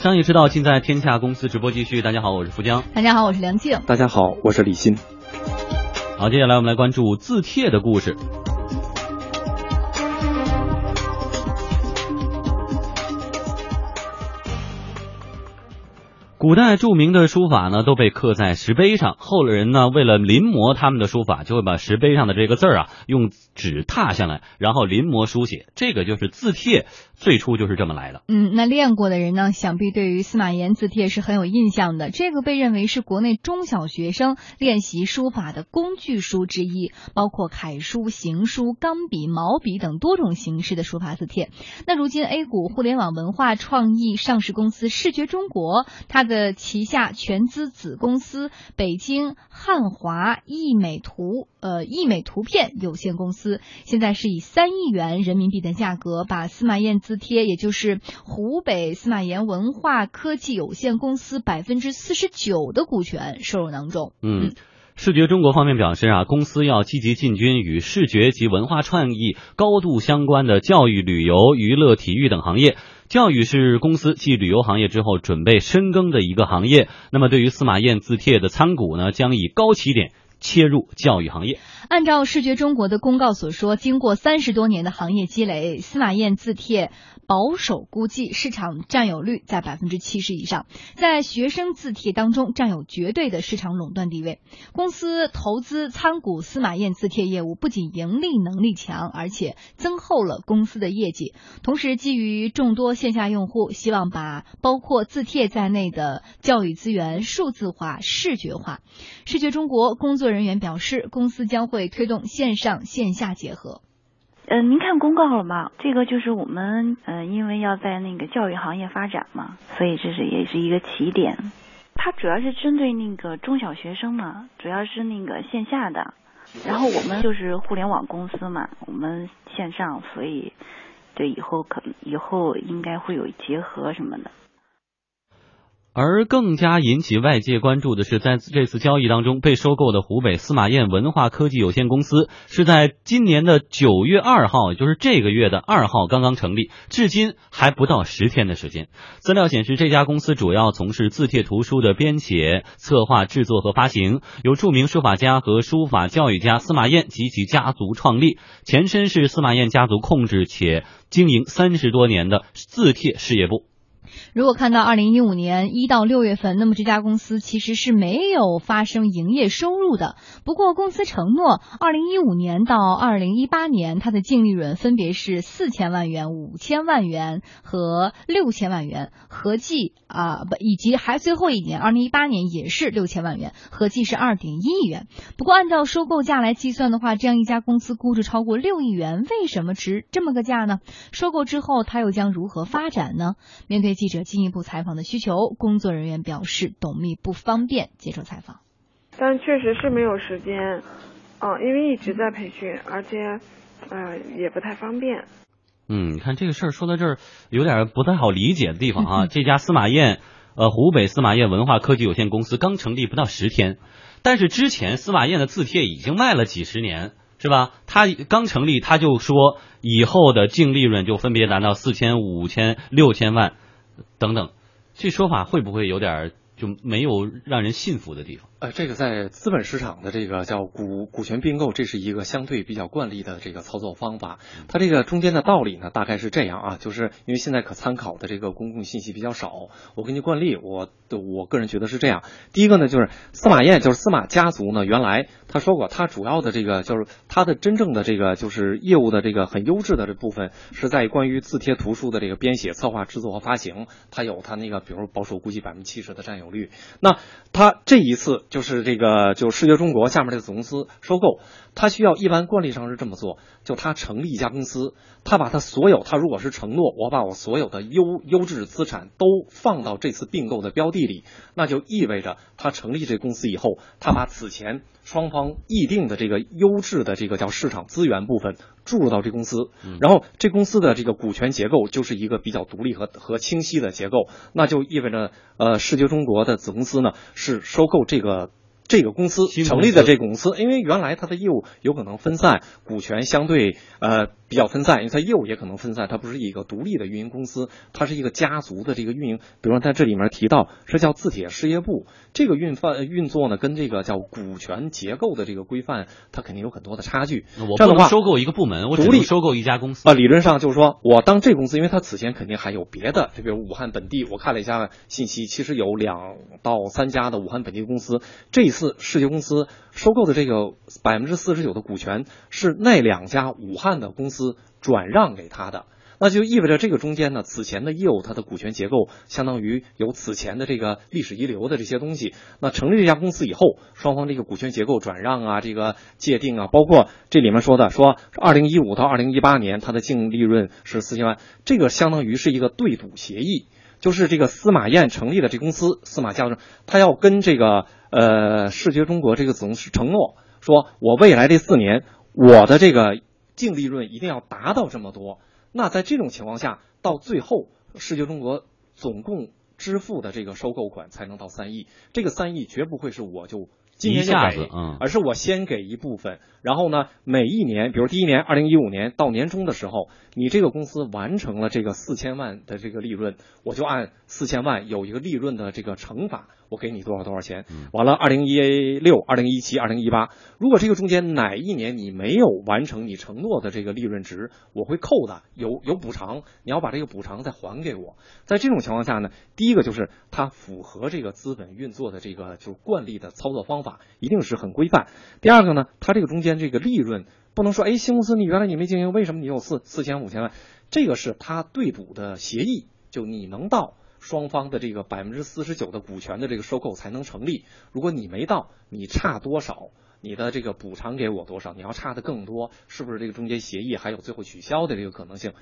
商业之道尽在天下公司直播继续。大家好，我是福江。大家好，我是梁静。大家好，我是李欣。好，接下来我们来关注字帖的故事。古代著名的书法呢，都被刻在石碑上。后人呢，为了临摹他们的书法，就会把石碑上的这个字儿啊，用纸拓下来，然后临摹书写。这个就是字帖，最初就是这么来的。嗯，那练过的人呢，想必对于司马炎字帖是很有印象的。这个被认为是国内中小学生练习书法的工具书之一，包括楷书、行书、钢笔、毛笔等多种形式的书法字帖。那如今 A 股互联网文化创意上市公司视觉中国，它的旗下全资子公司北京汉华易美图呃易美图片有限公司，现在是以三亿元人民币的价格，把司马彦字帖，也就是湖北司马炎文化科技有限公司百分之四十九的股权收入囊中。嗯。视觉中国方面表示啊，公司要积极进军与视觉及文化创意高度相关的教育、旅游、娱乐、体育等行业。教育是公司继旅游行业之后准备深耕的一个行业。那么，对于司马彦字帖的参股呢，将以高起点切入教育行业。按照视觉中国的公告所说，经过三十多年的行业积累，司马彦字帖。保守估计市场占有率在百分之七十以上，在学生字帖当中占有绝对的市场垄断地位。公司投资参股司马彦字帖业务，不仅盈利能力强，而且增厚了公司的业绩。同时，基于众多线下用户希望把包括字帖在内的教育资源数字化、视觉化，视觉中国工作人员表示，公司将会推动线上线下结合。嗯，您看公告了吗？这个就是我们，嗯，因为要在那个教育行业发展嘛，所以这是也是一个起点。它主要是针对那个中小学生嘛，主要是那个线下的。然后我们就是互联网公司嘛，我们线上，所以对以后可以后应该会有结合什么的。而更加引起外界关注的是，在这次交易当中被收购的湖北司马彦文化科技有限公司，是在今年的九月二号，也就是这个月的二号刚刚成立，至今还不到十天的时间。资料显示，这家公司主要从事字帖图书的编写、策划、制作和发行，由著名书法家和书法教育家司马彦及其家族创立，前身是司马彦家族控制且经营三十多年的字帖事业部。如果看到二零一五年一到六月份，那么这家公司其实是没有发生营业收入的。不过公司承诺，二零一五年到二零一八年，它的净利润分别是四千万元、五千万元和六千万元，合计啊不，以及还最后一年二零一八年也是六千万元，合计是二点一亿元。不过按照收购价来计算的话，这样一家公司估值超过六亿元，为什么值这么个价呢？收购之后，它又将如何发展呢？面对记者进一步采访的需求，工作人员表示，董秘不方便接受采访。但确实是没有时间，嗯，因为一直在培训，而且，呃，也不太方便。嗯，你看这个事儿说到这儿，有点不太好理解的地方啊。这家司马彦，呃，湖北司马彦文化科技有限公司刚成立不到十天，但是之前司马彦的字帖已经卖了几十年。是吧？他刚成立，他就说以后的净利润就分别达到四千、五千、六千万等等，这说法会不会有点就没有让人信服的地方？呃，这个在资本市场的这个叫股股权并购，这是一个相对比较惯例的这个操作方法。它这个中间的道理呢，大概是这样啊，就是因为现在可参考的这个公共信息比较少，我根据惯例，我我个人觉得是这样。第一个呢，就是司马炎，就是司马家族呢，原来他说过，他主要的这个就是他的真正的这个就是业务的这个很优质的这部分，是在关于字帖图书的这个编写、策划、制作和发行，他有他那个，比如保守估计百分之七十的占有率。那他这一次。就是这个，就视觉中国下面这个子公司收购，他需要一般惯例上是这么做，就他成立一家公司，他把他所有，他如果是承诺我把我所有的优优质资产都放到这次并购的标的里，那就意味着他成立这公司以后，他把此前双方议定的这个优质的这个叫市场资源部分注入到这公司，然后这公司的这个股权结构就是一个比较独立和和清晰的结构，那就意味着呃视觉中国的子公司呢是收购这个。这个公司成立的这个公司，因为原来它的业务有可能分散，股权相对呃比较分散，因为它业务也可能分散，它不是一个独立的运营公司，它是一个家族的这个运营。比如说在这里面提到是叫字帖事业部，这个运范运作呢，跟这个叫股权结构的这个规范，它肯定有很多的差距。我这样的话，收购一个部门，我只独立能收购一家公司啊，理论上就是说我当这公司，因为它此前肯定还有别的，就比如武汉本地，我看了一下信息，其实有两到三家的武汉本地公司。这一次世界公司收购的这个百分之四十九的股权是那两家武汉的公司转让给他的。那就意味着这个中间呢，此前的业务它的股权结构相当于有此前的这个历史遗留的这些东西。那成立这家公司以后，双方这个股权结构转让啊，这个界定啊，包括这里面说的说，二零一五到二零一八年它的净利润是四千万，这个相当于是一个对赌协议，就是这个司马彦成立的这公司司马家族，他要跟这个呃视觉中国这个子公司承诺，说我未来这四年我的这个净利润一定要达到这么多。那在这种情况下，到最后，世界中国总共支付的这个收购款才能到三亿。这个三亿绝不会是我就今年就给子嗯而是我先给一部分，然后呢，每一年，比如第一年，二零一五年到年终的时候，你这个公司完成了这个四千万的这个利润，我就按四千万有一个利润的这个乘法，我给你多少多少钱。完了，二零一六、二零一七、二零一八，如果这个中间哪一年你没有完成你承诺的这个利润值，我会扣的，有有补偿，你要把这个补偿再还给我。在这种情况下呢，第一个就是它符合这个资本运作的这个就是惯例的操作方法，一定是很规范。第二个呢，它这个中间这个利润不能说，哎，新公司你原来你没经营，为什么你有四四千五千万？这个是他对赌的协议，就你能到。双方的这个百分之四十九的股权的这个收购才能成立。如果你没到，你差多少，你的这个补偿给我多少？你要差的更多，是不是这个中间协议还有最后取消的这个可能性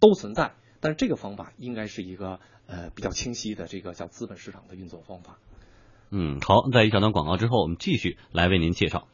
都存在？但是这个方法应该是一个呃比较清晰的这个叫资本市场的运作方法。嗯，好，在一小段广告之后，我们继续来为您介绍。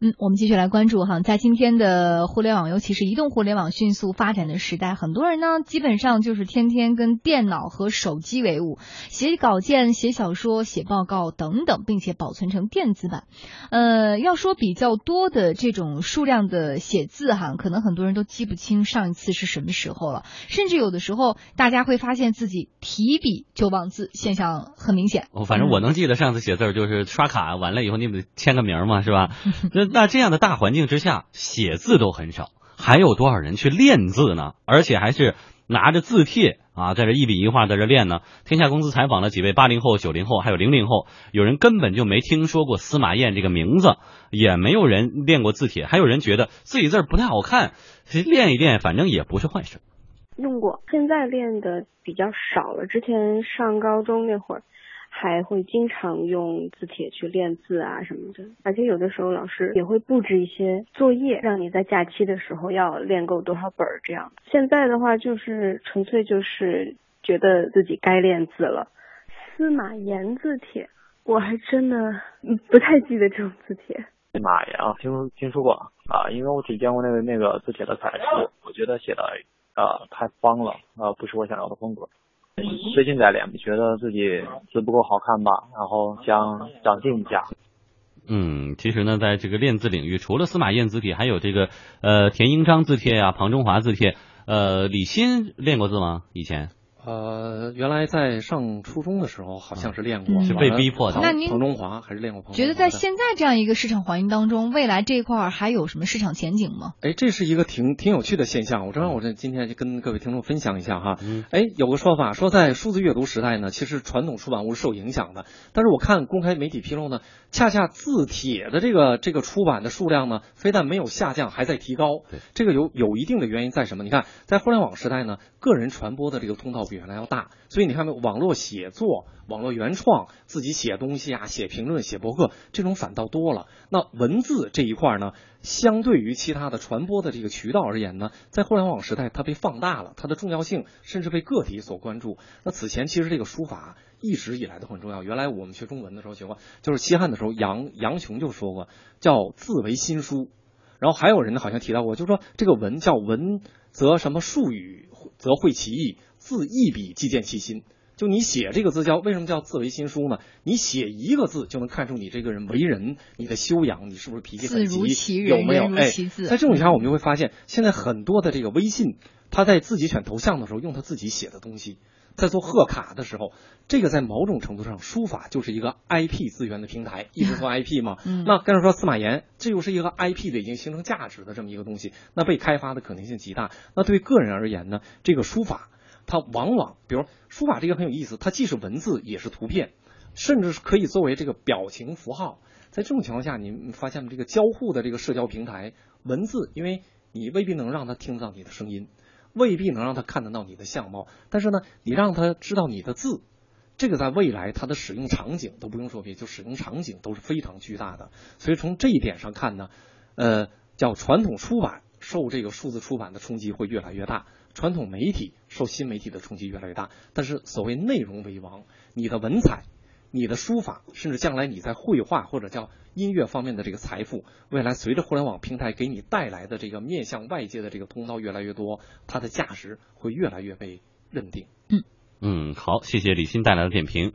嗯，我们继续来关注哈，在今天的互联网，尤其是移动互联网迅速发展的时代，很多人呢基本上就是天天跟电脑和手机为伍，写稿件、写小说、写报告等等，并且保存成电子版。呃，要说比较多的这种数量的写字哈，可能很多人都记不清上一次是什么时候了，甚至有的时候大家会发现自己提笔就忘字，现象很明显。哦，反正我能记得上次写字儿就是刷卡完了以后，你得签个名儿嘛，是吧？那那这样的大环境之下，写字都很少，还有多少人去练字呢？而且还是拿着字帖啊，在这一笔一画在这练呢。天下公司采访了几位八零后、九零后，还有零零后，有人根本就没听说过司马彦这个名字，也没有人练过字帖，还有人觉得自己字儿不太好看，练一练，反正也不是坏事。用过，现在练的比较少了。之前上高中那会儿，还会经常用字帖去练字啊什么的，而且有的时候老师也会布置一些作业，让你在假期的时候要练够多少本儿这样。现在的话就是纯粹就是觉得自己该练字了。司马炎字帖，我还真的不太记得这种字帖。司马炎啊，听听说过啊，因为我只见过那个那个字帖的楷书，我觉得写的啊太方了啊，不是我想要的风格。最近在练，觉得自己字不够好看吧，然后想长进一下。嗯，其实呢，在这个练字领域，除了司马彦字帖，还有这个呃田英章字帖呀、庞中华字帖。呃，李欣练过字吗？以前呃，原来在上初中的时候，好像是练过，嗯是被逼迫的庞那您庞中华还是练过庞中华？觉得在现在这样一个市场环境当中，未来这一块儿还有什么市场前景吗？哎，这是一个挺挺有趣的现象。我正好我这今天就跟各位听众分享一下哈。嗯哎，有个说法说，在数字阅读时代呢，其实传统出版物是受影响的。但是我看公开媒体披露呢，恰恰字帖的这个这个出版的数量呢，非但没有下降，还在提高对。这个有有一定的原因在什么？你看，在互联网时代呢，个人传播的这个通道比原来要大，所以你看网络写作、网络原创、自己写东西啊、写评论、写博客这种反倒多了。那文字这一块呢，相对于其他的传播的这个渠道而言呢，在互联网时代它被放大了，它的重要性甚至被个体所关注。那此前其实这个书法一直以来都很重要。原来我们学中文的时候学过，就是西汉的时候杨杨雄就说过，叫字为新书。然后还有人呢，好像提到过，就是说这个文叫文则什么术语则会其意，字一笔即见其心。就你写这个字叫为什么叫字为心书呢？你写一个字就能看出你这个人为人、你的修养，你是不是脾气很急，有没有？哎，在这种情况下，我们就会发现，现在很多的这个微信，他在自己选头像的时候用他自己写的东西，在做贺卡的时候，这个在某种程度上，书法就是一个 IP 资源的平台，一直说 IP 嘛。嗯那跟着说司马炎，这又是一个 IP 的已经形成价值的这么一个东西，那被开发的可能性极大。那对个人而言呢，这个书法，它往往，比如书法这个很有意思，它既是文字也是图片，甚至是可以作为这个表情符号。在这种情况下，你发现这个交互的这个社交平台，文字，因为你未必能让他听到你的声音，未必能让他看得到你的相貌，但是呢，你让他知道你的字，这个在未来它的使用场景都不用说别，就使用场景都是非常巨大的。所以从这一点上看呢，呃，叫传统出版受这个数字出版的冲击会越来越大，传统媒体受新媒体的冲击越来越大。但是所谓内容为王，你的文采。你的书法，甚至将来你在绘画或者叫音乐方面的这个财富，未来随着互联网平台给你带来的这个面向外界的这个通道越来越多，它的价值会越来越被认定。嗯嗯，好，谢谢李欣带来的点评。